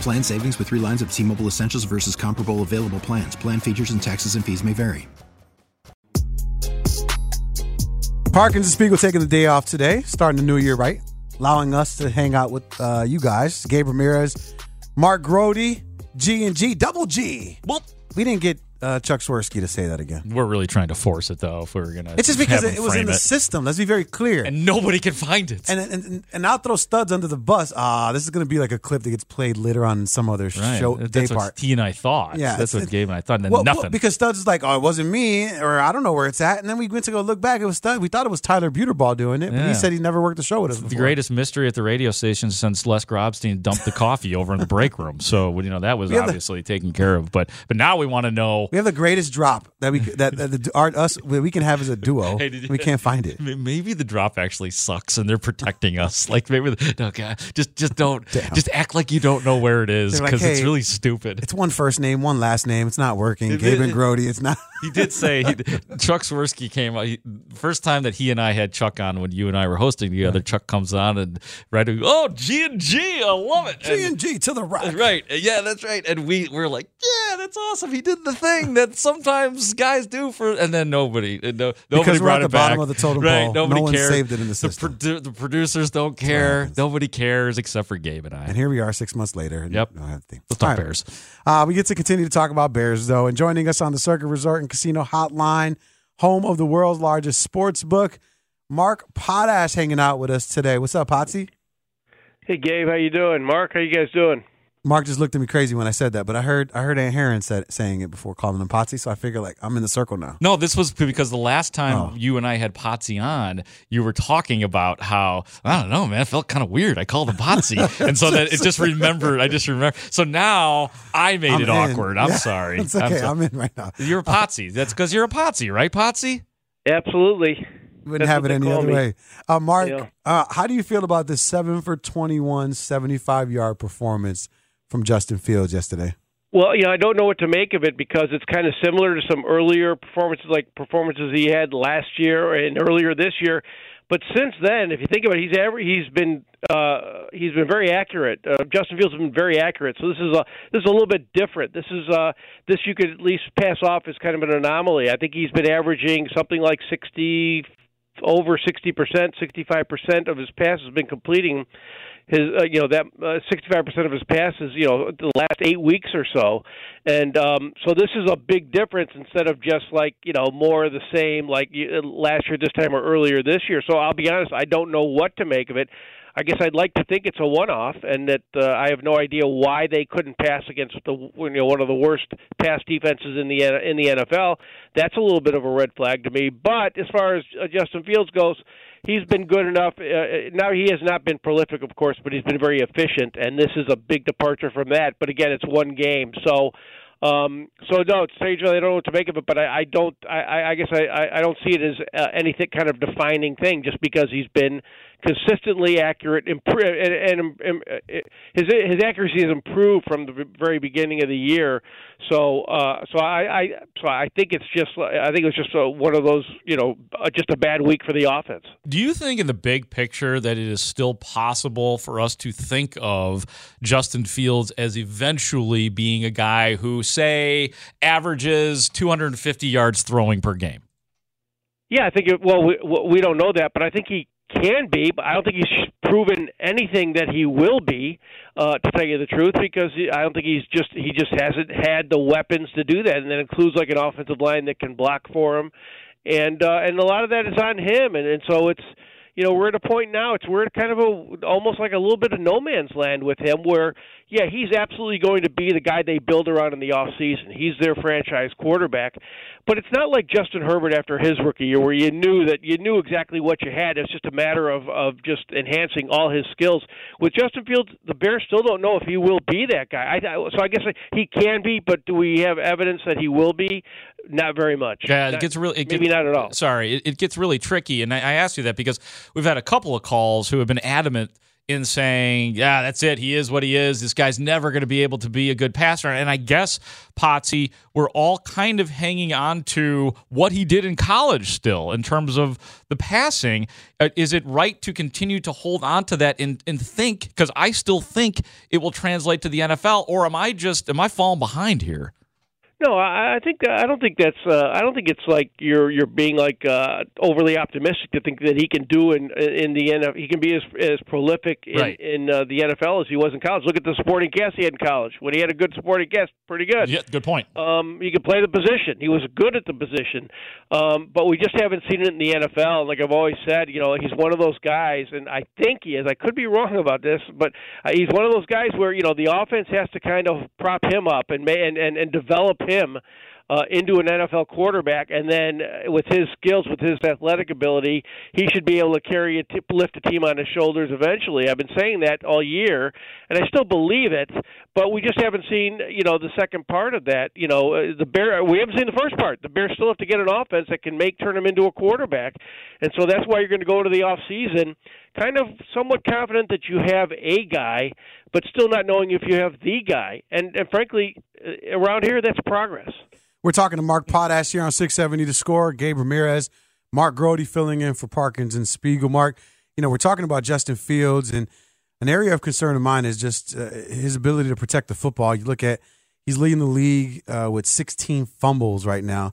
Plan savings with three lines of T Mobile Essentials versus comparable available plans. Plan features and taxes and fees may vary. Parkins and Spiegel taking the day off today, starting the new year right, allowing us to hang out with uh, you guys. Gabe Ramirez, Mark Grody, G and G, double G. Well, We didn't get uh, Chuck Swirsky to say that again. we're really trying to force it though. If we were gonna, It's just because it, him was in frame the system. Let's be very clear. and nobody can find it. And, and and I'll throw studs under the bus. Ah, this is going to be like a clip that gets played later on in some other right. show That's day what part. he and I thought. Yeah, that's what Gabe and I thought. And then Well, well, nothing. because Studs is like, oh, it wasn't me, or I don't know where it's at. And then we went to go look back. It was Studs. We thought it was Tyler Buterball doing it, but Yeah. he said he never worked the show with us. the greatest mystery at the radio station since Les Grobstein dumped the coffee over in the break room. So you know that was have the- obviously taken care of. But but now we want to know. We have the greatest drop that we that, that the art us we can have as a duo. Hey, you- we can't find it. Maybe the drop actually sucks, and they're protecting us. Like maybe, the, no, God, just just don't, just act like you don't know where it is They're like, because it's really stupid. It's one first name, one last name. It's not working. It- Gabe it- and Grody. It's not. He did say he, Chuck Swirsky came. He, first time that he and I had Chuck on when you and I were hosting together. Chuck comes on and right, oh G and G, I love it. G and G to the right. Right. Yeah, that's right. And we were like, yeah, that's awesome. He did the thing that sometimes guys do for, and then nobody, and no, nobody Because we're brought at it the bottom back. of the totem right. pole. Nobody No one cared. saved it in the system. produ- the producers don't care. Nobody cares except for Gabe and I. And here we are, six months later. and Yep. we don't have the thing. Let's talk All right. Bears. Uh, we get to continue to talk about Bears, though. And joining us on the Circa Resort and Casino Hotline, home of the world's largest sports book, Mark Potash hanging out with us today. What's up, Potsy? Hey Gabe, how you doing? Mark, how you guys doing? Mark just looked at me crazy when I said that, but I heard I heard Aunt Heron said, saying it before calling him Potsy, so I figure like I'm in the circle now. No, this was because the last time Oh. you and I had Potsy on, you were talking about how I don't know, man, it felt kind of weird. I called him Potsy, and so that it just remembered. I just remember. So now I made I'm it in. awkward. I'm Yeah, sorry. It's I'm okay. so- I'm, in right now. You're a Potsy. That's because you're a Potsy, right, Potsy? Absolutely. Wouldn't That's have it any other me. way. Uh, Mark, Yeah. uh, how do you feel about this 7 for 21, 75 yard performance from Justin Fields yesterday? Well, you know, I don't know what to make of it because it's kind of similar to some earlier performances, like performances he had last year and earlier this year. But since then, if you think about it, he's ever he's been uh, he's been very accurate. Uh, Justin Fields has been very accurate. So this is a this is a little bit different. This is uh, this you could at least pass off as kind of an anomaly. I think he's been averaging something like sixty over sixty percent, sixty five percent of his passes been completing his uh, you know that sixty five percent of his passes you know the last eight weeks or so and um so this is a big difference instead of just like you know more of the same like you- last year this time or earlier this year so i'll be honest i don't know what to make of it I guess I'd like to think it's a one-off, and that uh, I have no idea why they couldn't pass against the you know one of the worst pass defenses in the in the NFL. That's a little bit of a red flag to me. But as far as uh, Justin Fields goes, he's been good enough. Uh, now he has not been prolific, of course, but he's been very efficient, and this is a big departure from that. But again, it's one game, so. Um, so no, strange. I don't know what to make of it, but I, I don't. I, I- guess I, I- don't see it as uh, anything kind of defining thing, just because he's been consistently accurate, impro- and, and, and uh, his his accuracy has improved from the very beginning of the year. So, uh, so I, I, so I think it's just. I think it was just a, one of those, you know, uh, just a bad week for the offense. Do you think, in the big picture, that it is still possible for us to think of Justin Fields as eventually being a guy who, say, averages 250 yards throwing per game? Yeah, I think. It, well, we we don't know that, but I think he can be. But I don't think he's proven anything that he will be, uh, to tell you the truth, because I don't think he's just he just hasn't had the weapons to do that, and that includes like an offensive line that can block for him, and uh, and a lot of that is on him, and and so it's you know we're at a point now it's we're kind of a almost like a little bit of no man's land with him where yeah he's absolutely going to be the guy they build around in the off season he's their franchise quarterback. But it's not like Justin Herbert after his rookie year where you knew that you knew exactly what you had. It's just a matter of of just enhancing all his skills. With Justin Fields the Bears still don't know if he will be that guy. I, so I guess he can be but do we have evidence that he will be not very much. Yeah, it not, gets really it maybe gets, not at all. Sorry, it, it, gets really tricky, and I, I asked you that because we've had a couple of calls who have been adamant in saying, "Yeah, that's it. He is what he is. This guy's never going to be able to be a good passer." And I guess Potsy, we're all kind of hanging on to what he did in college still in terms of the passing. Uh, is it right to continue to hold on to that and, and think? Because I still think it will translate to the NFL, or am I just am I falling behind here? No, I, I think I don't think that's uh, I don't think it's like you're you're being like uh, overly optimistic to think that he can do in in the NFL. He can be as as prolific in, right. in uh, the NFL as he was in college. Look at the supporting cast he had in college. When he had a good supporting cast, pretty good. Yeah, good point. Um, he could play the position. He was good at the position, um, but we just haven't seen it in the NFL. Like I've always said, you know, he's one of those guys, and I think he is. I could be wrong about this, but uh, he's one of those guys where you know the offense has to kind of prop him up and and and, and develop him uh, into an NFL quarterback, and then uh, with his skills, with his athletic ability, he should be able to carry a t- lift a team on his shoulders eventually. I've been saying that all year, and I still believe it, but we just haven't seen, you know, the second part of that. You know, uh, the Bear we haven't seen the first part. The Bears still have to get an offense that can make turn him into a quarterback, and so that's why you're going to go into the off season kind of somewhat confident that you have a guy, but still not knowing if you have the guy. And, and frankly, uh, around here, that's progress. We're talking to Mark Potash here on 670 The Score. Gabe Ramirez, Mark Grody filling in for Parkins and Spiegel. Mark, you know, we're talking about Justin Fields, and an area of concern of mine is just uh, his ability to protect the football. You look at he's leading the league uh, with 16 fumbles right now.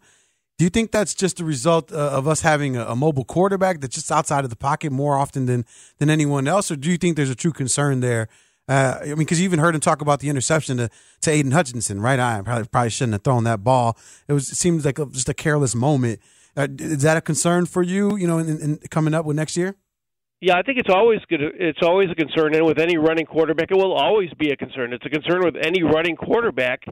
Do you think that's just a result uh, of us having a, a, mobile quarterback that's just outside of the pocket more often than than anyone else, or do you think there's a true concern there? Uh, I mean, because you even heard him talk about the interception to, to Aidan Hutchinson, right? I probably probably shouldn't have thrown that ball. It was it seems like a, just a careless moment. Uh, is that a concern for you? You know, in, in coming up with next year? Yeah, I think it's always good. It's always a concern, and with any running quarterback, it will always be a concern. It's a concern with any running quarterback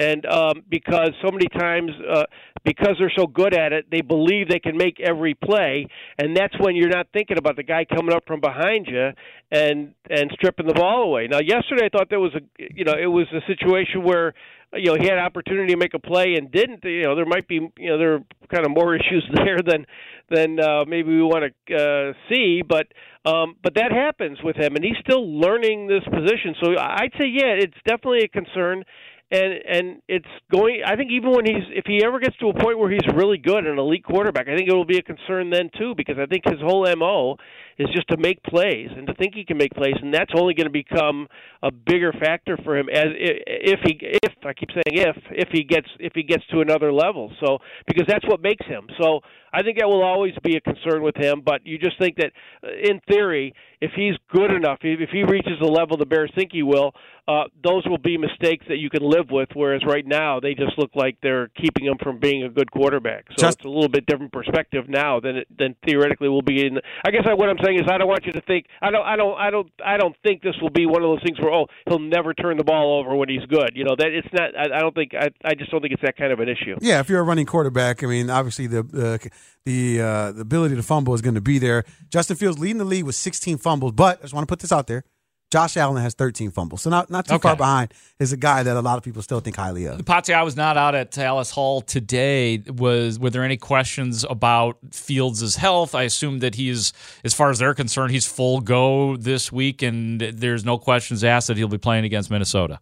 and um, because so many times uh, because they're so good at it, they believe they can make every play, and that's when you're not thinking about the guy coming up from behind you and and stripping the ball away. Now, yesterday I thought there was a you know it was a situation where you know he had opportunity to make a play and didn't. You know there might be you know there are kind of more issues there than than uh, maybe we want to uh, see, but um, but that happens with him, and he's still learning this position. So I'd say yeah, it's definitely a concern and and it's going. I think even when he's if he ever gets to a point where he's really good, an elite quarterback, I think it will be a concern then too, because I think his whole mo is just to make plays and to think he can make plays, and that's only going to become a bigger factor for him as if he if I keep saying if if he gets if he gets to another level. So because that's what makes him. So I think that will always be a concern with him. But you just think that uh, in theory, if he's good enough, if he reaches the level the Bears think he will, uh, those will be mistakes that you can live with. Whereas right now, they just look like they're keeping him from being a good quarterback. So just, it's a little bit different perspective now than it, than theoretically will be. In I guess I, what I'm saying is I don't want you to think I don't I don't I don't I don't think this will be one of those things where oh he'll never turn the ball over when he's good. You know that it's not. I, I don't think I I just don't think it's that kind of an issue. Yeah, if you're a running quarterback, I mean obviously the uh, the uh, the ability to fumble is going to be there. Justin Fields leading the league with 16 fumbles, but I just want to put this out there. Josh Allen has 13 fumbles, so not not too okay. far behind is a guy that a lot of people still think highly of. Potsy, I was not out at Halas Hall today. Was were there any questions about Fields' health? I assume that he's, as far as they're concerned, he's full go this week, and there's no questions asked that he'll be playing against Minnesota.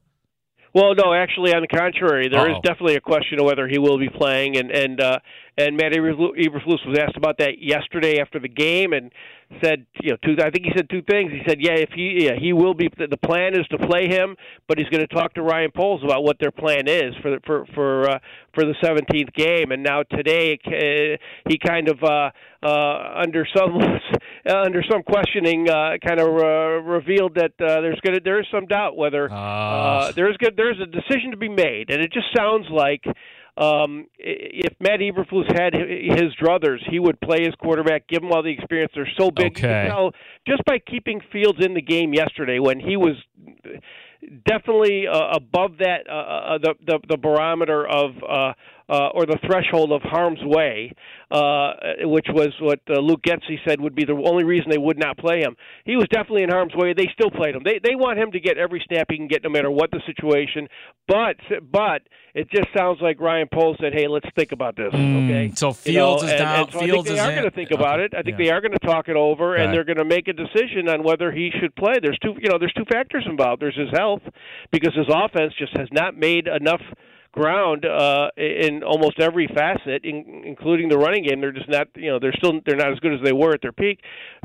Well, no, actually, on the contrary, there Uh-oh. is definitely a question of whether he will be playing, and and uh, And Matt Eberflus was asked about that yesterday after the game, and said, you know, two. I think he said two things. He said, yeah, if he, yeah, he will be. The plan is to play him, but he's going to talk to Ryan Poles about what their plan is for the, for for uh, for the 17th game. And now today, uh, he kind of uh, uh, under some uh, under some questioning, uh, kind of uh, revealed that uh, there's going to there is some doubt whether uh, there's good there's a decision to be made, and it just sounds like um, if Matt Eberflus had his druthers, he would play his quarterback, give him all the experience. They're so big. Okay. You tell, just by keeping Fields in the game yesterday when he was definitely uh, above that uh, uh, the, the the barometer of uh, uh, or the threshold of harm's way, uh, which was what uh, Luke Getsy said would be the only reason they would not play him. He was definitely in harm's way. They still played him. They they want him to get every snap he can get, no matter what the situation. But but it just sounds like Ryan Poles said, "Hey, let's think about this." Mm, okay, so Fields you know, is and, down. And so Fields I think they are going to think about Okay. it. I think Yeah. they are going to talk it over, Okay. and they're going to make a decision on whether he should play. There's two, you know, there's two factors involved. There's his health, because his offense just has not made enough ground uh, in almost every facet, in, including the running game. They're just not, you know, they're still they're not as good as they were at their peak.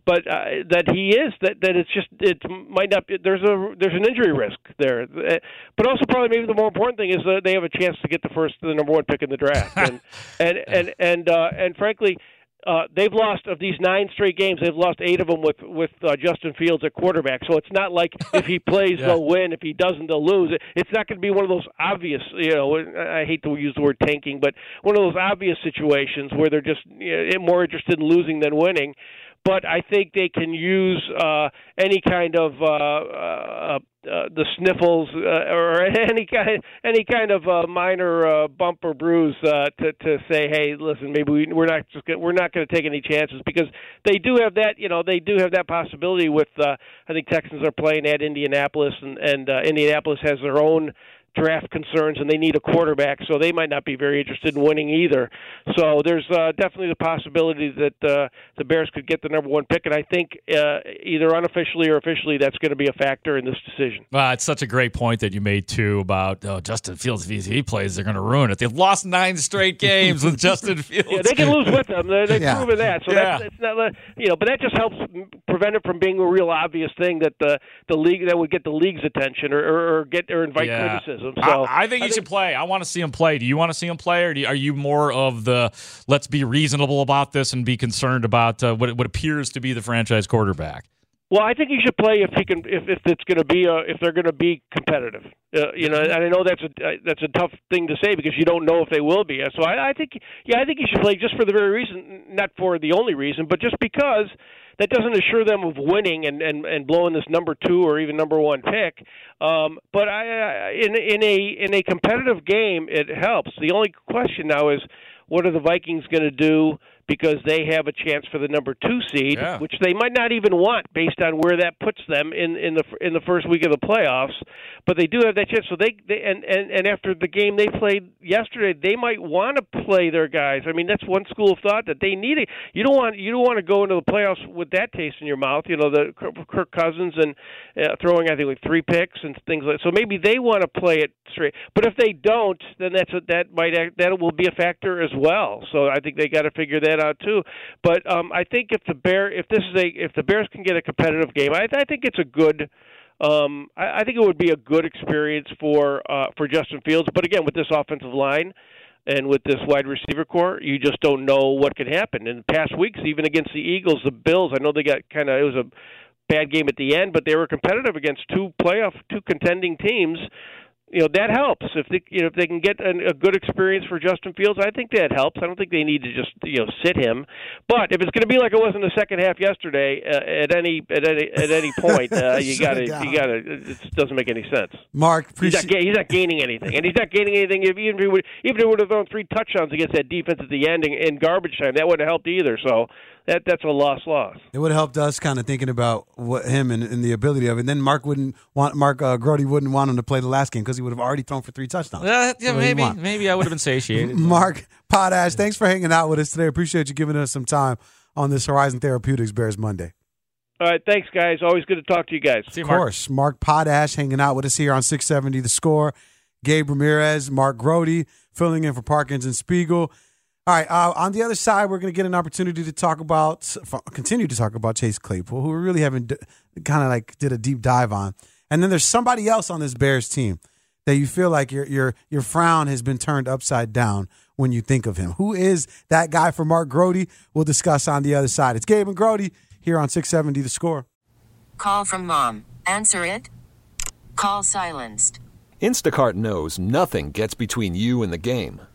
But uh, that he is that that it's just it might not. Be, there's a there's an injury risk there. Uh, But also probably maybe the more important thing is that they have a chance to get the first the number one pick in the draft. And and and and uh, and frankly. Uh, they've lost of these nine straight games. They've lost eight of them with with uh, Justin Fields at quarterback. So it's not like if he plays Yeah. they'll win. If he doesn't, they'll lose. It- It's not going to be one of those obvious. You know, I hate to use the word tanking, but one of those obvious situations where they're just you know, more interested in losing than winning. But I think they can use uh, any kind of uh, uh, uh, the sniffles uh, or any kind any kind of uh, minor uh, bump or bruise uh, to to say, hey, listen, maybe we, we're not just gonna, we're not going to take any chances because they do have that you know they do have that possibility with uh, I think Texans are playing at Indianapolis and and uh, Indianapolis has their own draft concerns and they need a quarterback, so they might not be very interested in winning either. So there's uh, definitely the possibility that uh, the Bears could get the number one pick, and I think uh, either unofficially or officially that's going to be a factor in this decision. Well, it's such a great point that you made too about oh, Justin Fields. If he plays, they're going to ruin it. They've lost nine straight games with Justin Fields. Yeah, they can lose with them. They- They've Yeah. proven that. So Yeah. that's it's not you know, but that just helps prevent it from being a real obvious thing that the the league that would get the league's attention or, or, or get or invite Yeah. criticism. So I, I think he should play. I want to see him play. Do you want to see him play, or do you, are you more of the let's be reasonable about this and be concerned about uh, what what appears to be the franchise quarterback? Well, I think he should play if he can, if, if it's going to be, a, if they're going to be competitive. Uh, you know, and I know that's a uh, that's a tough thing to say because you don't know if they will be. So I, I think, yeah, I think he should play just for the very reason, not for the only reason, but just because that doesn't assure them of winning and and and blowing this number two or even number one pick. Um, but I, I in in a in a competitive game, it helps. The only question now is, what are the Vikings going to do? Because they have a chance for the number two seed, Yeah. which they might not even want based on where that puts them in in the in the first week of the playoffs. But they do have that chance. So they, they and and and after the game they played yesterday, they might want to play their guys. I mean, that's one school of thought that they need it. You don't want you don't want to go into the playoffs with that taste in your mouth. You know, the Kirk Cousins and uh, throwing I think like three picks and things like. So maybe they want to play it straight. But if they don't, then that's a, that might act, that will be a factor as well. So I think they got to figure that out too. But um, I think if the bear if this is a if the Bears can get a competitive game, I, I think it's a good. Um, I, I think it would be a good experience for uh, for Justin Fields. But again, with this offensive line and with this wide receiver corps, you just don't know what could happen. In the past weeks, even against the Eagles, the Bills, I know they got kind of it was a bad game at the end, but they were competitive against two playoff, two contending teams. You know that helps if they you know if they can get an, a good experience for Justin Fields. I think that helps. I don't think they need to just you know sit him. But if it's going to be like it was in the second half yesterday, uh, at any at any at any point, uh, you got to you got to. It doesn't make any sense. Mark, He's not, he's not gaining anything, and he's not gaining anything. If even if he would, even if he would have thrown three touchdowns against that defense at the end in, in garbage time, that wouldn't have helped either. So that that's a loss loss. It would have helped us kind of thinking about what him and, and the ability of it. And then Mark wouldn't want Mark uh, Grody wouldn't want him to play the last game because he would have already thrown for three touchdowns. Uh, yeah, That's what he maybe maybe I would have been satiated. Mark Potash, thanks for hanging out with us today. Appreciate you giving us some time on this Horizon Therapeutics Bears Monday. All right, thanks guys. Always good to talk to you guys. See you, Of Mark. course, Mark Potash hanging out with us here on 670 The Score. Gabe Ramirez, Mark Grody filling in for Parkins and Spiegel. All right. Uh, on the other side, we're going to get an opportunity to talk about, continue to talk about Chase Claypool, who we really haven't d- kind of like did a deep dive on. And then there's somebody else on this Bears team that you feel like your your your frown has been turned upside down when you think of him. Who is that guy for Mark Grody? We'll discuss on the other side. It's Gabe and Grote here on 670 The Score. Call from mom. Answer it. Call silenced. Instacart knows nothing gets between you and the game.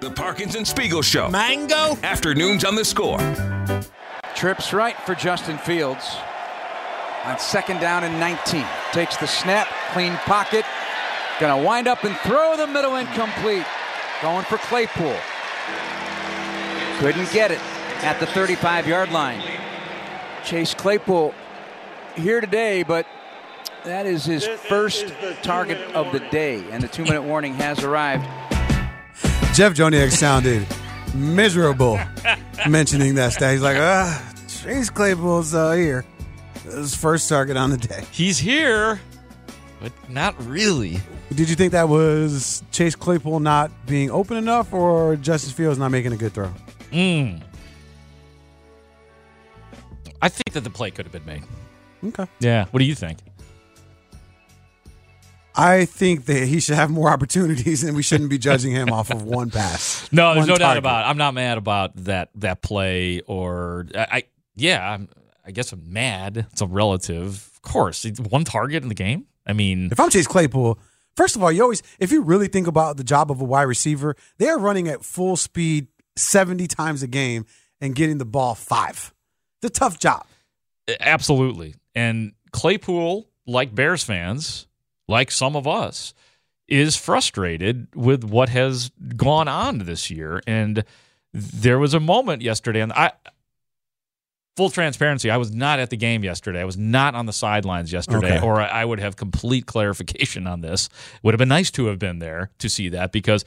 The Parkins and Spiegel Show. Mango. Afternoons on the score. Trips right for Justin Fields on second down and 19. Takes the snap, clean pocket. Gonna wind up and throw the middle incomplete. Going for Claypool. Couldn't get it at the 35 yard line. Chase Claypool here today, but that is his first target of the day, and the two minute warning has arrived. Jeff Joniak sounded miserable mentioning that stat. He's like, ah, Chase Claypool's uh, here. His first target on the day. He's here, but not really. Did you think that was Chase Claypool not being open enough or Justin Fields not making a good throw? Mm. I think that the play could have been made. Okay. Yeah. What do you think? I think that he should have more opportunities, and we shouldn't be judging him off of one pass. No, there's no doubt about. It. I'm not mad about that that play, or I. I yeah, I'm, I guess I'm mad. It's a relative, of course. It's one target in the game. I mean, If I'm Chase Claypool, first of all, you always, if you really think about the job of a wide receiver, they are running at full speed 70 times a game and getting the ball five. It's a tough job. Absolutely. And Claypool, like Bears fans, like some of us, is frustrated with what has gone on this year. And there was a moment yesterday, and I, full transparency, I was not at the game yesterday. I was not on the sidelines yesterday, Okay. or I would have complete clarification on this. Would have been nice to have been there to see that because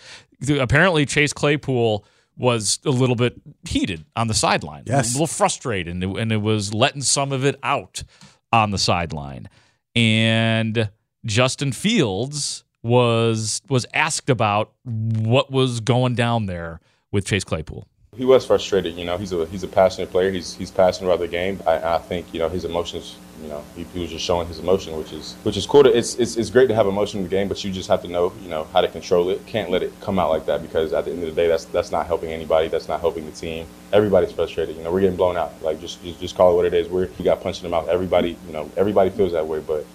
apparently Chase Claypool was a little bit heated on the sideline, Yes. a little frustrated, and it, and it was letting some of it out on the sideline. And Justin Fields was was asked about what was going down there with Chase Claypool. He was frustrated. You know, he's a he's a passionate player. He's he's passionate about the game. I, I think you know his emotions you know, he, he was just showing his emotion, which is which is cool. To, it's, it's it's great to have emotion in the game, but you just have to know, you know, how to control it. Can't let it come out like that because at the end of the day, that's that's not helping anybody. That's not helping the team. Everybody's frustrated. You know, we're getting blown out. Like just just, just call it what it is. We're we got punched in the mouth. Everybody, you know, everybody feels that way, but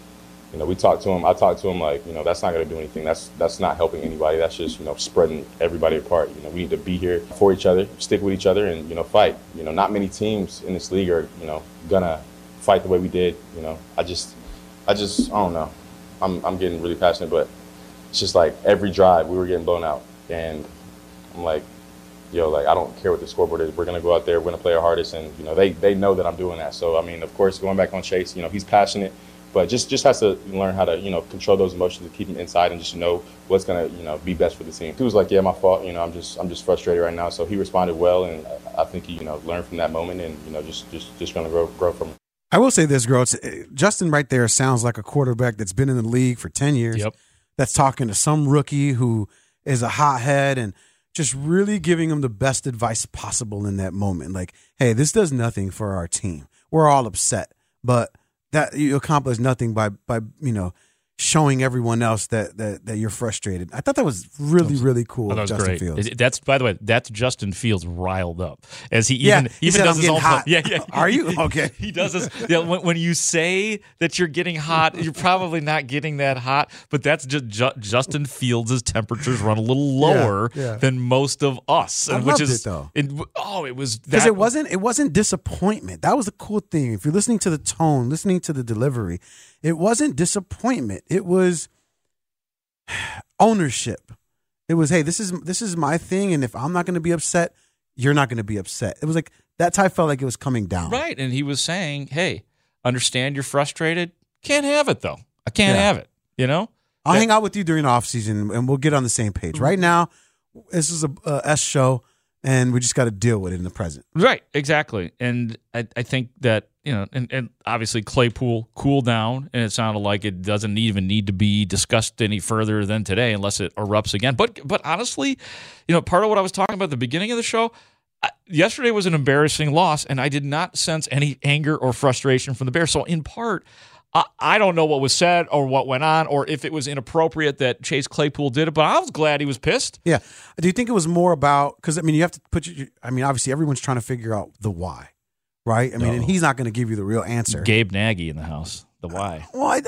you know, we talked to him. I talked to him like, you know, that's not going to do anything. That's that's not helping anybody. That's just you know spreading everybody apart. You know, we need to be here for each other, stick with each other, and you know, fight. You know, not many teams in this league are you know gonna fight the way we did. You know, I just, I just, I don't know. I'm I'm getting really passionate, but it's just like every drive we were getting blown out, and I'm like, yo, like I don't care what the scoreboard is. We're gonna go out there, we're gonna play our hardest, and you know, they they know that I'm doing that. So I mean, of course, going back on Chase, you know, he's passionate but just just has to learn how to you know control those emotions and keep them inside and just know what's gonna you know be best for the team. He was like, yeah, my fault. You know, I'm just I'm just frustrated right now. So he responded well, and I think he you know learned from that moment, and you know just just just gonna grow grow from. I will say this, girl. Justin right there sounds like a quarterback that's been in the league for ten years. Yep. That's talking to some rookie who is a hothead and just really giving him the best advice possible in that moment. Like, hey, this does nothing for our team. We're all upset, but that you accomplish nothing by by you know showing everyone else that that that you're frustrated. I thought that was really really cool. That was Justin great. Fields. That's by the way, that's Justin Fields riled up as he Yeah, even he even said, does "I'm his own. hot." Yeah, yeah. Are you? Okay. he does this. Yeah, when, when you say that you're getting hot, you're probably not getting that hot, but that's just Ju- Justin Fields' temperatures run a little lower yeah. than most of us, I which loved is it, though. it- oh, it was because that- it wasn't it wasn't disappointment. That was the cool thing. If you're listening to the tone, listening to the delivery, it wasn't disappointment. It was ownership. It was hey, this is this is my thing, and if I'm not going to be upset, you're not going to be upset. It was like that's how I felt like it was coming down. right. And he was saying, "Hey, understand you're frustrated. Can't have it though. I can't Yeah. have it. You know." I'll That- hang out with you during the off season, and we'll get on the same page. Mm-hmm. Right now, this is a, a S show, and we just got to deal with it in the present. Right, exactly. And I, I think that, you know, and, and obviously Claypool cooled down and it sounded like it doesn't even need to be discussed any further than today unless it erupts again. But but honestly, you know, part of what I was talking about at the beginning of the show, I, yesterday was an embarrassing loss and I did not sense any anger or frustration from the Bears. So in part, I, I don't know what was said or what went on or if it was inappropriate that Chase Claypool did it, but I was glad he was pissed. Yeah. Do you think it was more about because I mean you have to put your I mean obviously everyone's trying to figure out the why, right? I mean, and he's not going to give you the real answer. Gabe Nagy in the house. The why. Well, I,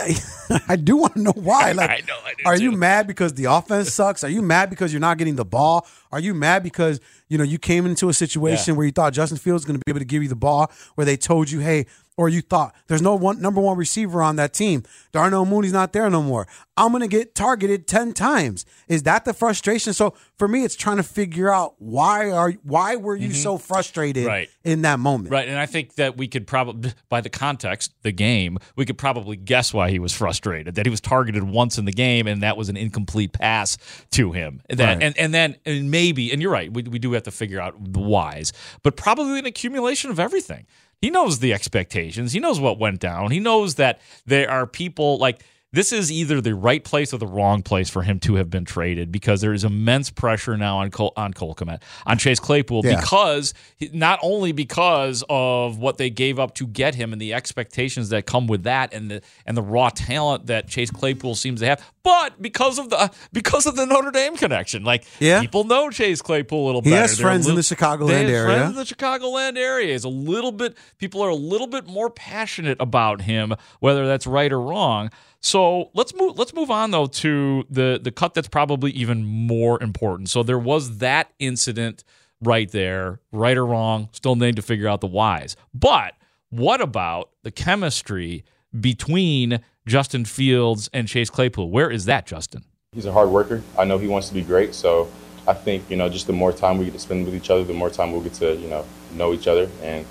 I, do want to know why. Like, I know, I are you mad because the offense sucks? Are you mad because you're not getting the ball? Are you mad because you know you came into a situation Yeah. where you thought Justin Fields was going to be able to give you the ball, where they told you, hey, or you thought there's no one number one receiver on that team. Darnell Mooney's not there no more. I'm going to get targeted ten times. Is that the frustration? So for me, it's trying to figure out why are why were you so frustrated Mm-hmm. Right. in that moment? Right, and I think that we could probably, by the context, the game, we could probably guess why he was frustrated. That he was targeted once in the game, and that was an incomplete pass to him. And That, Right. and and then and maybe, and you're right, we, we do have to figure out the whys, but probably an accumulation of everything. He knows the expectations. He knows what went down. He knows that there are people like this is either the right place or the wrong place for him to have been traded because there is immense pressure now on Col- on Cole Kmet, on Chase Claypool Yeah. because not only because of what they gave up to get him and the expectations that come with that and the and the raw talent that Chase Claypool seems to have, but because of the because of the Notre Dame connection. Like Yeah. people know Chase Claypool a little He better. has They're a friends in the Chicagoland area. Friends in the Chicagoland area is a little bit people are a little bit more passionate about him, whether that's right or wrong. So let's move let's move on though to the the cut that's probably even more important. So there was that incident right there, right or wrong, still need to figure out the whys. But what about the chemistry between Justin Fields and Chase Claypool? Where is that, Justin? He's a hard worker. I know he wants to be great. So I think, you know, just the more time we get to spend with each other, the more time we'll get to, you know, know each other. And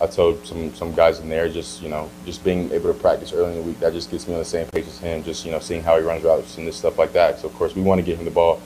I told some, some guys in there just, you know, just being able to practice early in the week, that just gets me on the same page as him, just, you know, seeing how he runs routes and this stuff like that. So, of course, we want to get him the ball.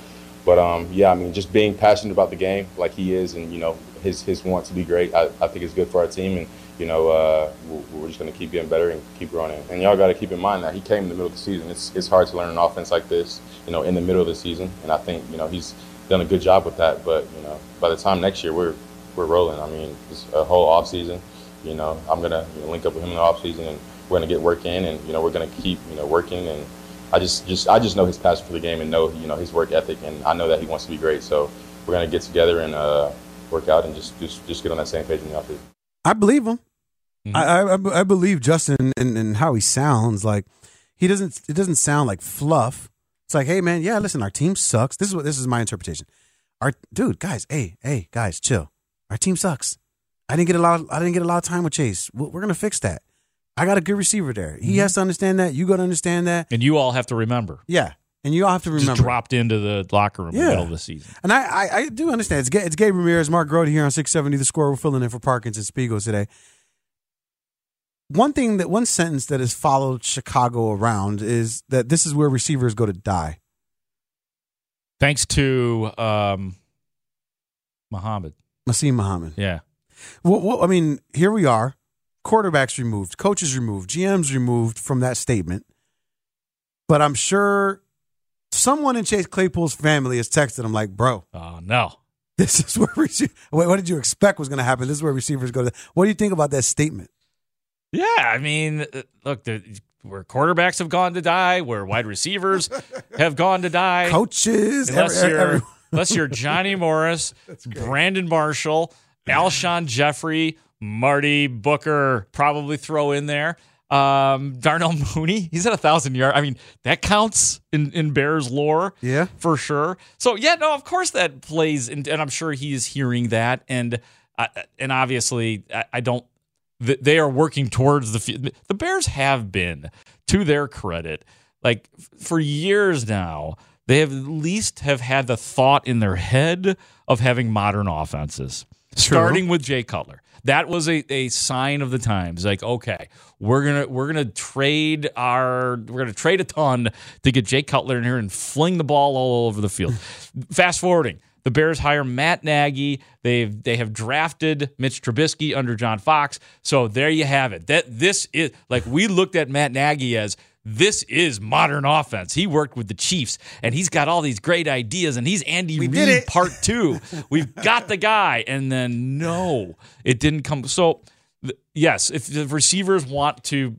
But, um, yeah, I mean, just being passionate about the game like he is and, you know, his, his want to be great, I, I think it's good for our team. And, you know, uh, we're, just going to keep getting better and keep growing. And y'all got to keep in mind that he came in the middle of the season. It's, it's hard to learn an offense like this, you know, in the middle of the season. And I think, you know, he's done a good job with that. But, you know, by the time next year, we're, we're rolling. I mean, it's a whole off season. You know, I'm going to you know, link up with him in the off season and we're gonna get work in, and you know we're gonna keep you know working. And I just just I just know his passion for the game and know you know his work ethic, and I know that he wants to be great. So we're gonna get together and uh, work out and just just just get on that same page in the office. I believe him. I, I I believe Justin and, and how he sounds. Like he doesn't. It doesn't sound like fluff. It's like, hey man, yeah, listen, our team sucks. This is what this is my interpretation. Our dude, guys, hey, hey, guys, chill. Our team sucks. I didn't get a lot. Of, I didn't get a lot of time with Chase. We're gonna fix that. I got a good receiver there. He has to understand that. You got to understand that. And you all have to remember. Yeah, and you all have to remember. Just dropped into the locker room in the middle of the season. And I, I, I do understand. It's, it's Gabe Ramirez, Mark Grody here on 670 The Score. We're filling in for Parkins and Spiegel today. One thing that, one sentence that has followed Chicago around is that this is where receivers go to die. Thanks to um, Muhammad. Muhsin Muhammad. Yeah. Well, well, I mean, here we are. Quarterbacks removed, coaches removed, GMs removed from that statement. But I'm sure someone in Chase Claypool's family has texted him like, "Bro, Oh no. this is where rece- Wait, what did you expect was going to happen? This is where receivers go to." What do you think about that statement? Yeah, I mean, uh, look, the, where quarterbacks have gone to die, where wide receivers have gone to die, Coaches, unless every- you're every- unless you're Johnny Morris, Brandon Marshall, Alshon Jeffery, Marty Booker, probably throw in there. Um, Darnell Mooney, he's at a thousand yard. I mean, that counts in, in Bears lore, Yeah. for sure. So yeah, no, of course that plays, and, and I'm sure he is hearing that, and uh, and obviously I, I don't. th- They are working towards the the Bears have been, to their credit, like for years now. They have at least have had the thought in their head of having modern offenses, starting with Jay Cutler. That was a, a sign of the times. Like, okay, we're gonna we're gonna trade our we're gonna trade a ton to get Jay Cutler in here and fling the ball all over the field. Fast forwarding, the Bears hire Matt Nagy. They've they have drafted Mitch Trubisky under John Fox. So there you have it. That this is like we looked at Matt Nagy as this is modern offense. He worked with the Chiefs and he's got all these great ideas and he's Andy did Reid part two. We've got the guy. And then no, it didn't come. So yes, if the receivers want to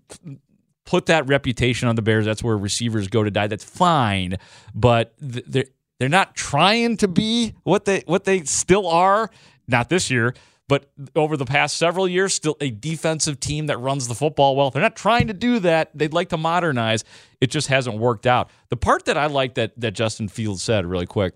put that reputation on the Bears, that's where receivers go to die. That's fine, but th- they're they're not trying to be what they what they still are. Not this year, but over the past several years, still a defensive team that runs the football well. They're not trying to do that. They'd like to modernize. It just hasn't worked out. The part that I like that that Justin Fields said really quick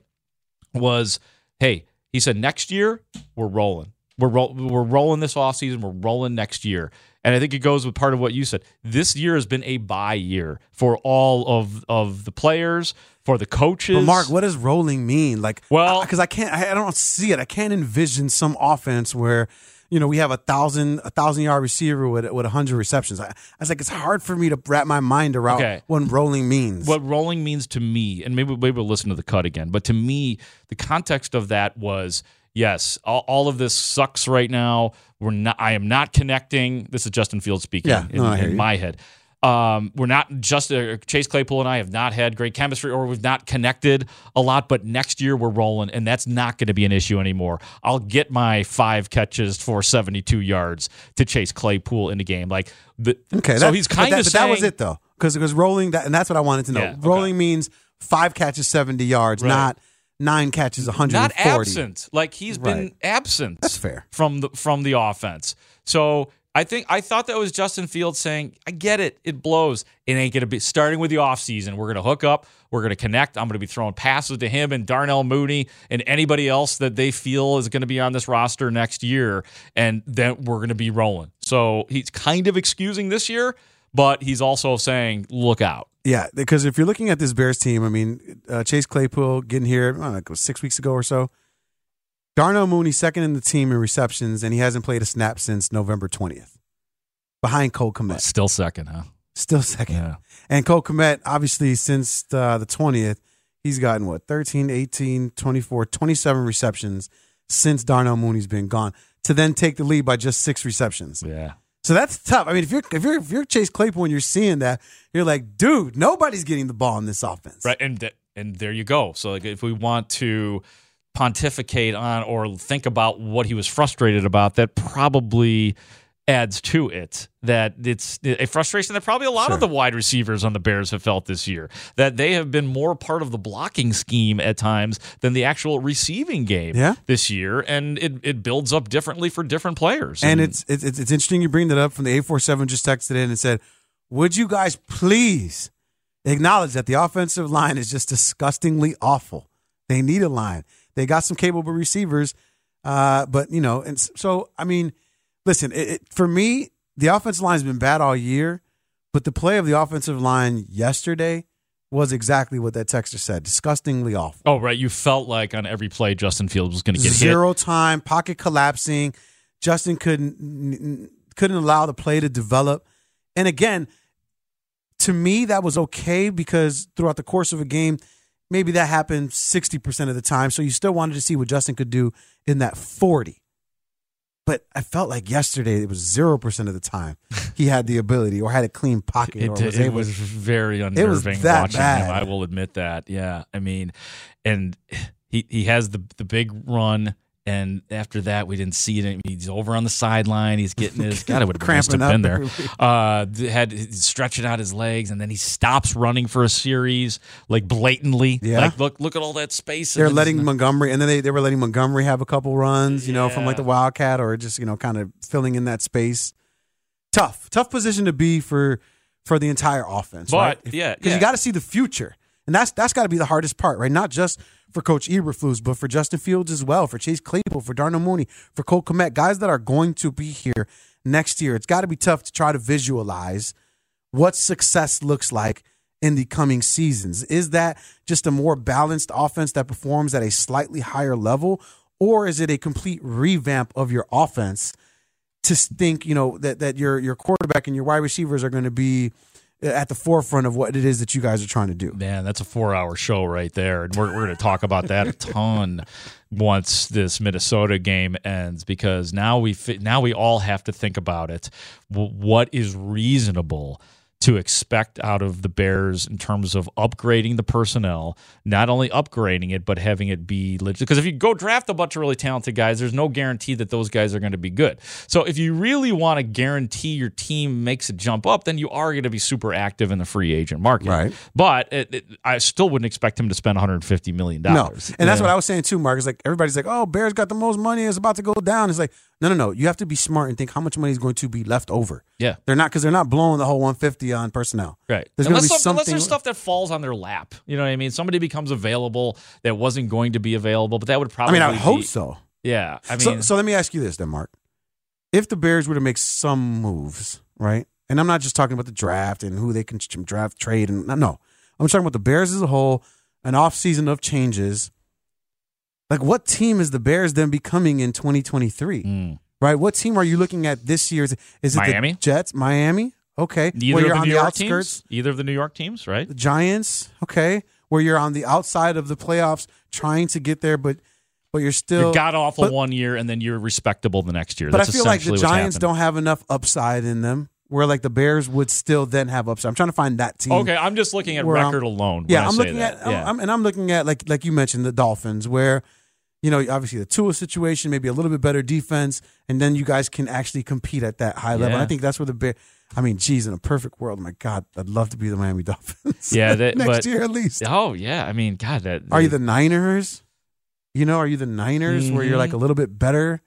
was, "Hey, he said next year we're rolling. We're ro- we're rolling this offseason. We're rolling next year." And I think it goes with part of what you said. This year has been a bye year for all of of the players, for the coaches. But Mark, what does rolling mean? Like, Well- because I can't, I I don't see it. I can't envision some offense where, you know, we have a thousand, a thousand yard receiver with with a hundred receptions. I, I was like, it's hard for me to wrap my mind around Okay. what rolling means. what rolling means to me, and maybe maybe we'll listen to the cut again, but to me, the context of that was yes, all, all of this sucks right now. We're not. I am not connecting. This is Justin Fields speaking Yeah, in, no, in my head. Um, we're not just uh, Chase Claypool and I have not had great chemistry, or we've not connected a lot. But next year we're rolling, and that's not going to be an issue anymore. I'll get my five catches for seventy-two yards to Chase Claypool in the game. Like, the, okay, so that, he's kind that, of but that was it though, because because rolling that, and that's what I wanted to know. Yeah, okay. rolling means five catches, seventy yards, Right. not nine catches, one hundred not absent. Like he's been absent. That's fair. from the from the offense. So I think I thought that was Justin Fields saying, "I get it. It blows. It ain't gonna be starting with the offseason. We're gonna hook up. We're gonna connect. I'm gonna be throwing passes to him and Darnell Mooney and anybody else that they feel is gonna be on this roster next year, and then we're gonna be rolling." So he's kind of excusing this year, but he's also saying, "Look out." Yeah, because if you're looking at this Bears team, I mean, uh, Chase Claypool getting here, I don't know, it was six weeks ago or so. Darnell Mooney second in the team in receptions, and he hasn't played a snap since November 20th. Behind Cole Kmet. Still second, huh? Still second. Yeah. And Cole Kmet, obviously, since uh, the 20th, he's gotten what, 13, 18, 24, 27 receptions since Darnell Mooney's been gone to then take the lead by just six receptions. Yeah. So that's tough. I mean, if you're if you're if you're Chase Claypool and you're seeing that, you're like, dude, nobody's getting the ball in this offense. Right, and and there you go. So like, if we want to pontificate on or think about what he was frustrated about, that probably adds to it that it's a frustration that probably a lot Sure. of the wide receivers on the Bears have felt this year that they have been more part of the blocking scheme at times than the actual receiving game Yeah. this year and it, it builds up differently for different players And it's, it's it's it's interesting you bring that up from the eight four seven just texted in and said, "Would you guys please acknowledge that the offensive line is just disgustingly awful? They need a line. They got some capable receivers, uh, but you know, and so I mean, listen, it, it, for me, the offensive line has been bad all year, but the play of the offensive line yesterday was exactly what that texter said: disgustingly awful. oh right you felt like on every play Justin Fields was going to get hit zero time, pocket collapsing. Justin couldn't couldn't allow the play to develop. And again, to me, that was okay because throughout the course of a game, maybe that happened sixty percent of the time. So you still wanted to see what Justin could do in that forty. But I felt like yesterday it was zero percent of the time he had the ability or had a clean pocket It, or was it was very was unnerving that watching bad. him. I will admit that. Yeah, I mean, and he he has the the big run, and after that we didn't see it. He's over on the sideline. He's getting his. God, it would have been nice to Cramping been up there. Uh, had stretching out his legs, and then he stops running for a series like blatantly. Yeah. like look look at all that space. They're letting Montgomery, and then they, they were letting Montgomery have a couple runs, you know, from like the Wildcat or just you know kind of filling in that space. Tough, tough position to be for for the entire offense, But, right? yeah, because yeah. you got to see the future, and that's that's got to be the hardest part, right? Not just for Coach Eberflus, but for Justin Fields as well, for Chase Claypool, for Darnell Mooney, for Cole Kmet, guys that are going to be here next year. It's got to be tough to try to visualize what success looks like in the coming seasons. Is that just a more balanced offense that performs at a slightly higher level, or is it a complete revamp of your offense to think, you know, that that your your quarterback and your wide receivers are going to be at the forefront of what it is that you guys are trying to do? Man, that's a four-hour show right there, and we're we're going to talk about that a ton once this Minnesota game ends because now we now we all have to think about it. What is reasonable? To expect out of the Bears in terms of upgrading the personnel, not only upgrading it, but having it be legit. Because if you go draft a bunch of really talented guys, there's no guarantee that those guys are going to be good. So if you really want to guarantee your team makes a jump up, then you are going to be super active in the free agent market. Right. But it, it, I still wouldn't expect him to spend $150 million. No, and that's what I was saying too, Mark. It's like everybody's like, "Oh, Bears got the most money; it's about to go down." It's like, no, no, no. You have to be smart and think how much money is going to be left over. Yeah. They're not because they're not blowing the whole 150 on personnel. Right. There's going to unless, be some- unless there's stuff that falls on their lap. You know what I mean? Somebody becomes available that wasn't going to be available, but that would probably. I mean, I would hope be- so. Yeah. I mean, so, so let me ask you this then, Mark. If the Bears were to make some moves, right? And I'm not just talking about the draft and who they can draft, trade, and no, I'm talking about the Bears as a whole, an off season of changes. Like, what team is the Bears then becoming in 2023? Hmm. Right? What team are you looking at this year? Is it, Miami? the Jets? Miami? Okay. either Where you're the on New the York outskirts? teams, either of the New York teams, right? The Giants? Okay. Where you're on the outside of the playoffs trying to get there, but but you're still god awful but- one year, and then you're respectable the next year. But That's I feel like the Giants don't have enough upside in them where like the Bears would still then have upside. I'm trying to find that team. Okay, I'm just looking at where I'm- record alone. Yeah, I'm say looking that. at Yeah. I'm, and I'm looking at like like you mentioned the Dolphins where you know obviously the Tua situation maybe a little bit better defense and then you guys can actually compete at that high level. Yeah. I think that's where the Bear I mean, geez, in a perfect world, my God, I'd love to be the Miami Dolphins. Yeah, that, next but, year at least. Oh yeah, I mean, God, that Are you the Niners? You know, are you the Niners where you're like a mm-hmm. little bit better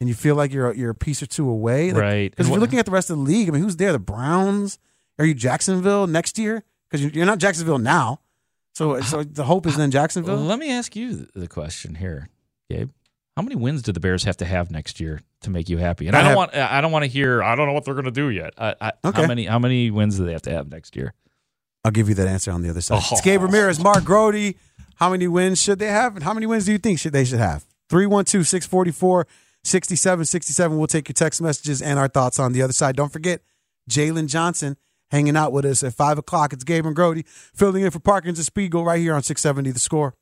and you feel like you're you're a piece or two away? Like, Right. Because if you're looking at the rest of the league, I mean, who's there? The Browns? Are you Jacksonville next year? Because you're not Jacksonville now. So, so the hope is uh, then Jacksonville. Let me ask you the question here, Gabe. How many wins do the Bears have to have next year to make you happy? And I, I don't have- want I don't want to hear I don't know what they're going to do yet. I, I, Okay. How many how many wins do they have to have next year? I'll give you that answer on the other side. Oh. It's Gabe oh. Ramirez, Mark Grote. How many wins should they have? And how many wins do you think should they should have? 312 644 6767. We'll take your text messages and our thoughts on the other side. Don't forget, Jaylon Johnson hanging out with us at 5 o'clock. It's Gabe and Grote filling in for Parkins and Spiegel right here on 670 The Score.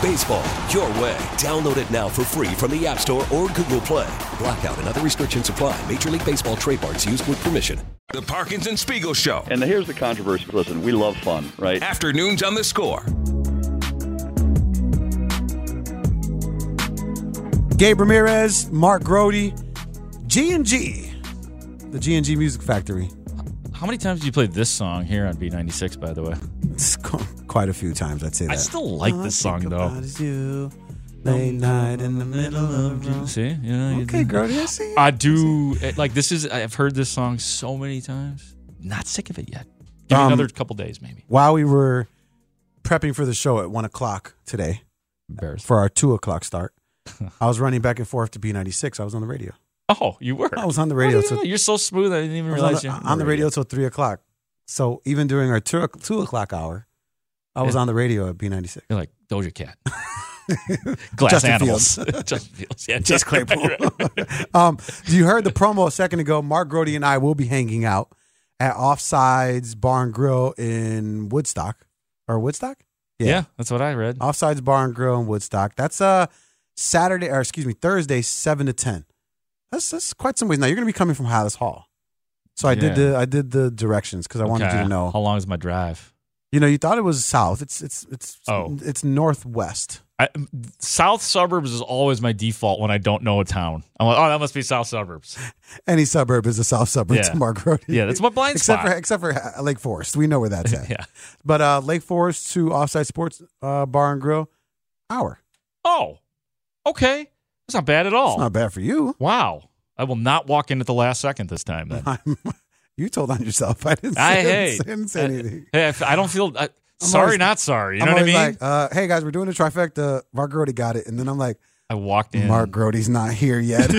Baseball, your way. Download it now for free from the App Store or Google Play. Blackout and other restrictions apply. Major League Baseball trademarks used with permission. The Parkins and Spiegel Show. And here's the controversy. Listen, we love fun, right? Afternoons on the score. Gabe Ramirez, Mark Grote, G and G, the G and G Music Factory. How many times did you play this song here on B96, by the way? Quite a few times, I'd say that. I still like All this song, though. you, late night in the middle of June. See? You you Okay, do- see. I do. Like, this is, I've heard this song so many times. Not sick of it yet. Give me Um, another couple days, maybe. While we were prepping for the show at one o'clock today, for our two o'clock start, I was running back and forth to B96. I was on the radio. Oh, you were? I was on the radio. Oh, yeah, till- You're so smooth. I didn't even I on realize the, you on the radio till three o'clock. So even during our two, two o'clock hour, I was Yeah. on the radio at B96. You're like Doja Cat. Glass Justin animals. Fields. Justin Fields. Yeah, Just Claypool. um, you heard the promo a second ago. Mark Grote and I will be hanging out at Offsides Bar and Grill in Woodstock or Woodstock. Yeah. that's what I read. Offsides Bar and Grill in Woodstock. That's uh Saturday or excuse me Thursday seven to ten. That's that's quite some ways. Now you're going to be coming from Halas Hall, so I did Yeah. the I did the directions because I wanted you Okay. to know. How long is my drive? You know, you thought it was south. It's it's it's Oh. it's northwest. I, South suburbs is always my default when I don't know a town. I'm like, oh, that must be South suburbs. Any suburb is a south suburb Yeah. to Mark Road. Yeah, that's my blind except spot. For, except for uh, Lake Forest. We know where that's at. Yeah. But uh, Lake Forest to Offside Sports uh, Bar and Grill, hour. Oh, okay. That's not bad at all. It's not bad for you. Wow. I will not walk in at the last second this time then. I'm, you told on yourself. I didn't say, I hate. didn't say anything. Hey, I don't feel. I, sorry, always- not sorry. You I'm know what I mean? like, uh, hey guys, we're doing a trifecta. Grote got it. And then I'm like, I walked in. Mark Grote's not here yet.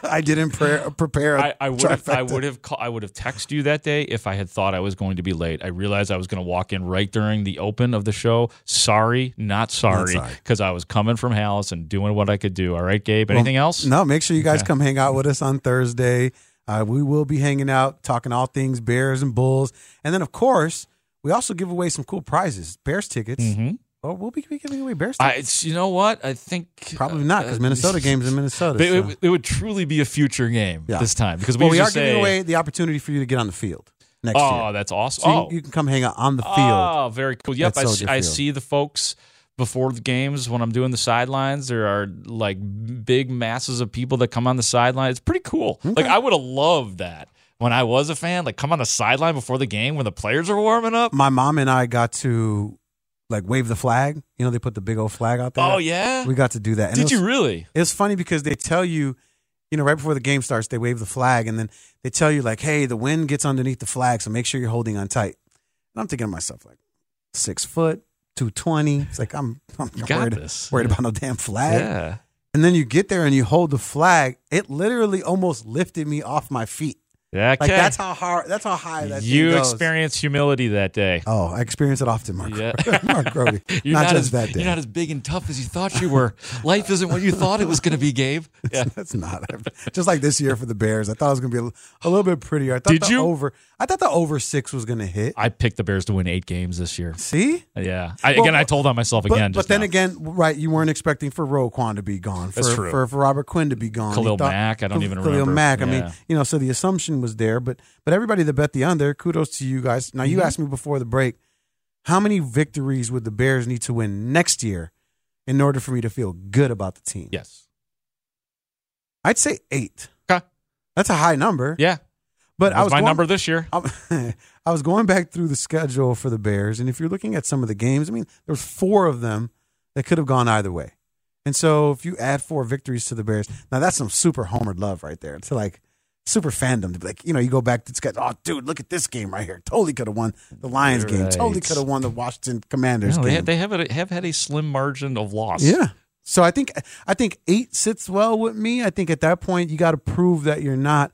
I didn't pre- prepare I, I would have, I would have call, I would have texted you that day if I had thought I was going to be late. I realized I was going to walk in right during the open of the show. Sorry, not sorry, because I was coming from Halas and doing what I could do. All right, Gabe. Well, Anything else? No, make sure you guys Okay. come hang out with us on Thursday. Uh, we will be hanging out, talking all things Bears and Bulls. And then, of course, we also give away some cool prizes Bears tickets. Mhm. Oh, we'll be giving away Bears I, tickets. it's, you know what? I think Probably not because uh, Minnesota games in Minnesota. It, so. it, it would truly be a future game Yeah. this time because we well, we are usually giving say, away the opportunity for you to get on the field next "Oh, year. Oh, that's awesome!" So you- oh, you, can come hang out on the field. Oh, very cool. Yep, I, see, I see the folks before the games when I'm doing the sidelines. There are like big masses of people that come on the sideline. It's pretty cool. Like I would have loved that when I was a fan. Like come on the sideline before the game when the players are warming up. My mom and I got to like wave the flag. You know, they put the big old flag out there. Oh yeah, We got to do that. And did you really? It's funny because they tell you, you know, right before the game starts, they wave the flag, and then they tell you like, "Hey, the wind gets underneath the flag, so make sure you're holding on tight." And I'm thinking to myself like, six foot, two twenty. It's like I'm, I'm worried, this. worried about no damn flag. Yeah. And then you get there and you hold the flag. It literally almost lifted me off my feet. Yeah, Like that's how hard. That's how high that. you thing experienced humility that day. Oh, I experience it often, Mark. Yeah. Mark Grote. You're not, not, just as, that day. You're not as big and tough as you thought you were. Life isn't what you thought it was going to be, Gabe. Yeah. That's not just like this year for the Bears. I thought it was going to be a, a little bit prettier. I thought Did the you? over. I thought the over six was going to hit. I picked the Bears to win eight games this year. See, Yeah. I, Well, again, I told on myself but, again. but then now. again, right? You weren't expecting for Roquan to be gone. For, That's true. For, for Robert Quinn to be gone. Khalil thought- Mack, I don't even remember. Khalil remember. Mack. I mean, you know, so the assumption was there, but but everybody that bet the under, kudos to you guys. Now you Mhm. asked me before the break, how many victories would the Bears need to win next year in order for me to feel good about the team? yes. I'd say eight. Okay. That's a high number. Yeah. But That I was was my going- number this year. I'm- I was going back through the schedule for the Bears, and if you're looking at some of the games, I mean, there's four of them that could have gone either way. And so if you add four victories to the Bears, now that's some super homered love right there. To like super fandom to be like, you know, you go back to the schedule. Oh, dude, look at this game right here. Totally could have won the Lions game. Totally could have won the Washington Commanders No, they, game. have, they have, a, have had a slim margin of loss. Yeah. So I think I think eight sits well with me. I think at that point you got to prove that you're not,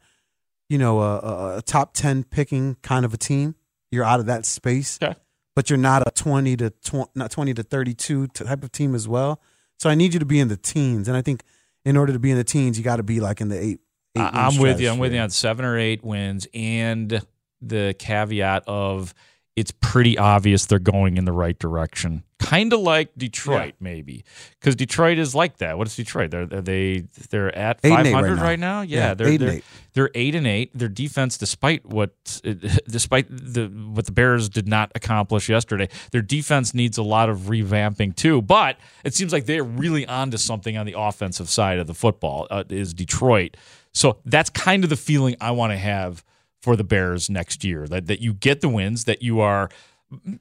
you know, a, a, top ten picking kind of a team. You're out of that space, Okay. but you're not a twenty to tw- not twenty to thirty two type of team as well. So I need you to be in the teens, and I think in order to be in the teens, you got to be like in the eight. I, I'm with you. I'm with you on seven or eight wins and the caveat of it's pretty obvious they're going in the right direction. Kind of like Detroit, maybe, because Detroit is like that. What is Detroit? They're they're they they're at and eight right now. right now. Yeah, Yeah, they're eight and they're, eight. they're eight and eight. Their defense, despite what despite the what the Bears did not accomplish yesterday, their defense needs a lot of revamping too. But it seems like they're really onto something on the offensive side of the football. Uh, is Detroit? So that's kind of the feeling I want to have for the Bears next year. That that you get the wins, that you are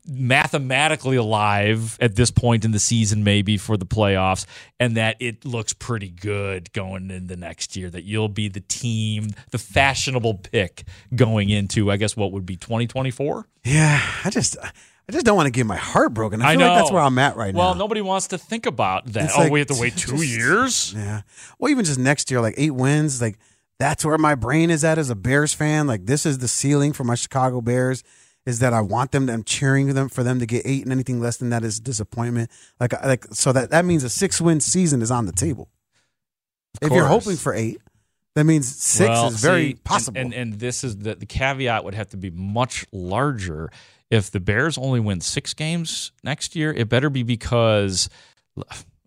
mathematically alive at this point in the season, maybe for the playoffs, and that it looks pretty good going into next year. That you'll be the team, the fashionable pick going into, I guess, what would be 2024? Yeah, I just I just don't want to get my heart broken. I feel know. like that's where I'm at right well, now. Well, nobody wants to think about that. It's oh, like- we have to wait two just- years? Yeah. Well, even just next year, like eight wins, like that's where my brain is at as a Bears fan. Like this is the ceiling for my Chicago Bears. Is that I want them? To, I'm cheering them for them to get eight, and anything less than that is disappointment. Like, like so that that means a six win season is on the table. If you're hoping for eight, that means six Well, is very see, and- possible. And, and this is the, the caveat would have to be much larger. If the Bears only win six games next year, it better be because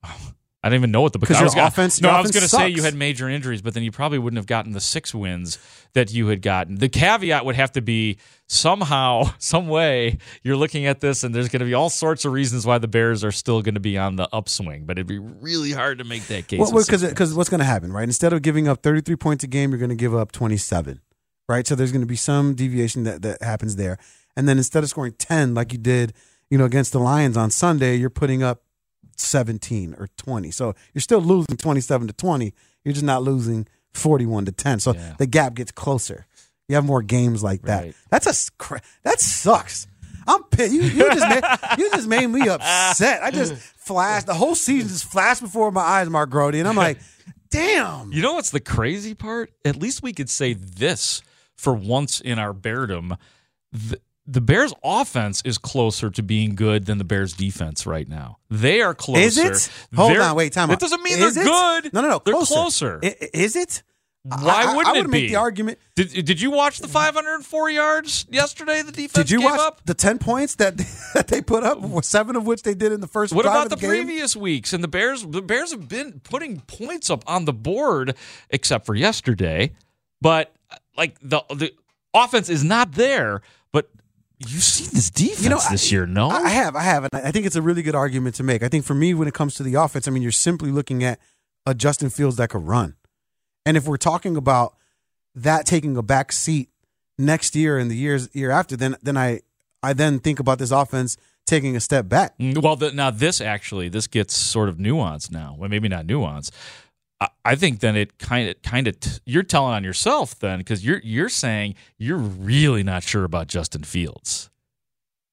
I don't even know what the 'Cause I your gonna- offense- No, your I was going to say you had major injuries, but then you probably wouldn't have gotten the six wins that you had gotten. The caveat would have to be somehow, some way, you're looking at this, and there's going to be all sorts of reasons why the Bears are still going to be on the upswing. But it'd be really hard to make that case. Well, because because what's going to happen, right? Instead of giving up 33 points a game, you're going to give up 27, right? So there's going to be some deviation that, that happens there. And then instead of scoring 10 like you did, you know, against the Lions on Sunday, you're putting up 17 or 20. So you're still losing 27 to 20. You're just not losing 41 to 10. So the gap gets closer. You have more games like that. Right. That's a that sucks. I'm pissed. You, you just made you just made me upset. I just flashed the whole season just flashed before my eyes, Mark Grote, and I'm like, damn. You know what's the crazy part? At least we could say this for once in our Beardom. The, the Bears' offense is closer to being good than the Bears' defense right now. They are closer. Is it? Hold They're- on, wait, time out. That doesn't mean Is they're it? good. No, no, no. They're closer. closer. I- Is it? Why I- I- wouldn't I would it make the argument. Did, did you watch the 504 yards yesterday? The defense Did you gave watch up. the ten points that that they put up? Seven of which they did in the first. What about the, the, previous weeks? And the Bears, the Bears have been putting points up on the board, except for yesterday. But like the the offense is not there. You've seen this defense this year, no? I I have, I have, and I think it's a really good argument to make. I think for me, when it comes to the offense, I mean, you're simply looking at a Justin Fields that could run, and if we're talking about that taking a back seat next year and the years year after, then then I I then think about this offense taking a step back. Mm, Well, the, now this actually this gets sort of nuanced now. Well, maybe not nuanced. I, think then it kind of kind of t- you're telling on yourself then because you're you're saying you're really not sure about Justin Fields.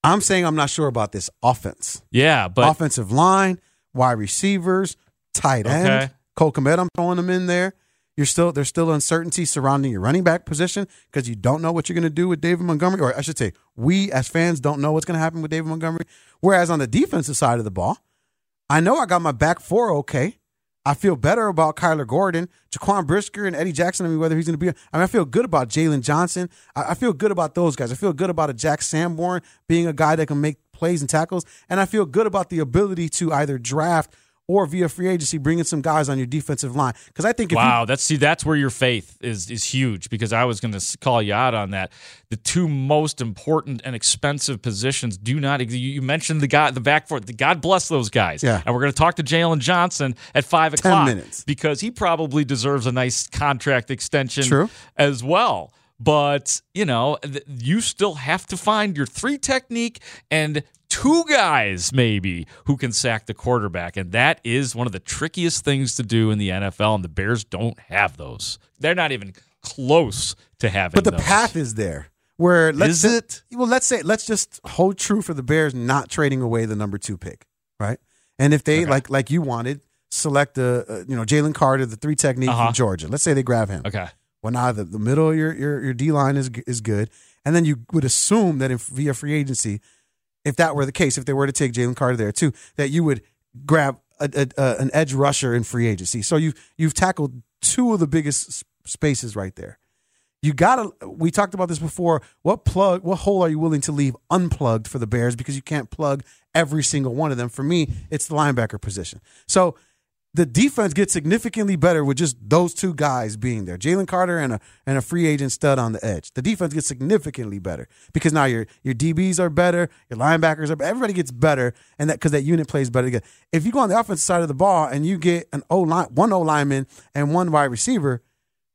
I'm saying I'm not sure about this offense. Yeah, but offensive line, wide receivers, tight end, Okay. Cole Kmet, I'm throwing them in there. You're still there's still uncertainty surrounding your running back position because you don't know what you're going to do with David Montgomery, or I should say, we as fans don't know what's going to happen with David Montgomery. Whereas on the defensive side of the ball, I know I got my back four okay. I feel better about Kyler Gordon, Jaquan Brisker, and Eddie Jackson. I mean, whether he's going to be. I mean, I feel good about Jaylon Johnson. I, I feel good about those guys. I feel good about a Jack Sanborn being a guy that can make plays and tackles, and I feel good about the ability to either draft or via free agency bringing some guys on your defensive line. Because I think if you, wow, that's see that's where your faith is is huge because I was going to call you out on that. The two most important and expensive positions do not. You you mentioned the guy, the back four. God bless those guys. Yeah. and we're going to talk to Jaylon Johnson at five o'clock minutes. because he probably deserves a nice contract extension True. as well. But you know, you still have to find your three technique and two guys maybe who can sack the quarterback, and that is one of the trickiest things to do in the NFL. And the Bears don't have those; they're not even close to having. but the those. path is there. Where let's Is it? Well, let's say let's just hold true for the Bears not trading away the number two pick, right? And if they like like you wanted, select a, a you know Jalen Carter, the three technique Uh-huh. from Georgia. Let's say they grab him. Okay. Well, now the, the middle of your your, your D line is is good, and then you would assume that if via free agency, if that were the case, if they were to take Jalen Carter there too, that you would grab a, a, a, an edge rusher in free agency. So you you've tackled two of the biggest spaces right there. You gotta. We talked about this before. What plug? What hole are you willing to leave unplugged for the Bears? Because you can't plug every single one of them. For me, it's the linebacker position. So the defense gets significantly better with just those two guys being there, Jalen Carter and a and a free agent stud on the edge. The defense gets significantly better because now your your DBs are better, your linebackers are better, everybody gets better, and that because that unit plays better together. If you go on the offensive side of the ball and you get an O line, one O lineman and one wide receiver,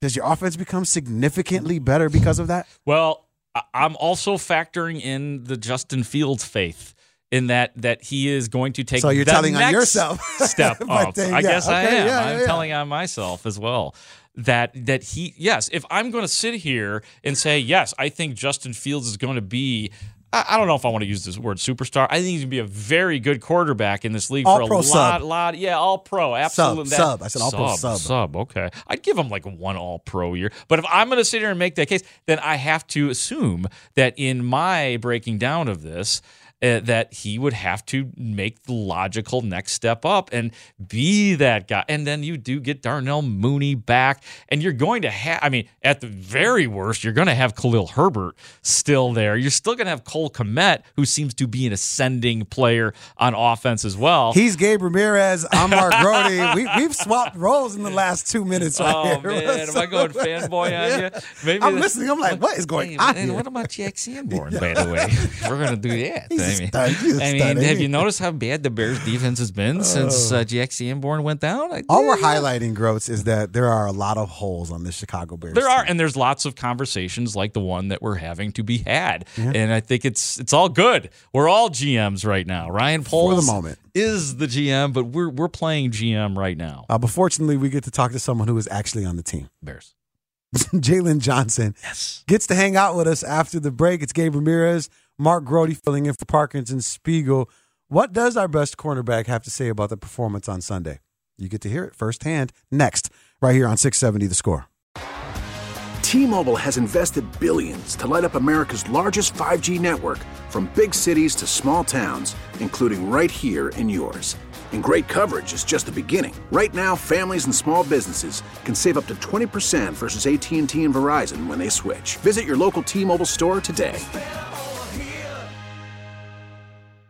does your offense become significantly better because of that? Well, I'm also factoring in the Justin Fields faith in that that he is going to take. So you're the telling on next yourself. step up. then, I yeah, guess I am. yeah, I'm yeah. telling on myself as well. That that he yes, if I'm going to sit here and say yes, I think Justin Fields is going to be. I I don't know if I want to use this word superstar. I think he's going to be a very good quarterback in this league for a lot, sub. lot. Yeah, all pro, absolutely. That- sub. I said all-pro sub. Sub. Okay, I'd give him like one all pro year. But if I'm going to sit here and make that case, then I have to assume that in my breaking down of this. Uh, that he would have to make the logical next step up and be that guy. And then you do get Darnell Mooney back, and you're going to have, I mean, at the very worst, you're going to have Khalil Herbert still there. You're still going to have Cole Kmet, who seems to be an ascending player on offense as well. He's Gabe Ramirez. I'm Mark Grote. We, we've swapped roles in the last two minutes right Oh here. man, am I going fanboy on Yeah. you? Maybe I'm listening. I'm like, what is going Hey, on and here? what about Jack Sanborn, by the way? We're gonna do that. He's I mean, stud. He's a I mean, have you noticed how bad the Bears' defense has been since uh, Jack Sanborn went down? I- All we're highlighting, Groats, is that there are a lot of holes on this Chicago Bears. There are, and there's lots of conversations like the one that we're having to be had, Yeah. and I think it's it's all good. We're all GMs right now. Ryan For the moment. is the GM, but we're we're playing GM right now. Uh, but fortunately, we get to talk to someone who is actually on the team. Bears. Jaylon Johnson Yes. gets to hang out with us after the break. It's Gabe Ramirez, Mark Grote filling in for Parkins and Spiegel. What does our best cornerback have to say about the performance on Sunday? You get to hear it firsthand next, right here on 670 The Score. T-Mobile has invested billions to light up America's largest 5G network from big cities to small towns, including right here in yours. And great coverage is just the beginning. Right now, families and small businesses can save up to 20% versus AT&T and Verizon when they switch. Visit your local T-Mobile store today.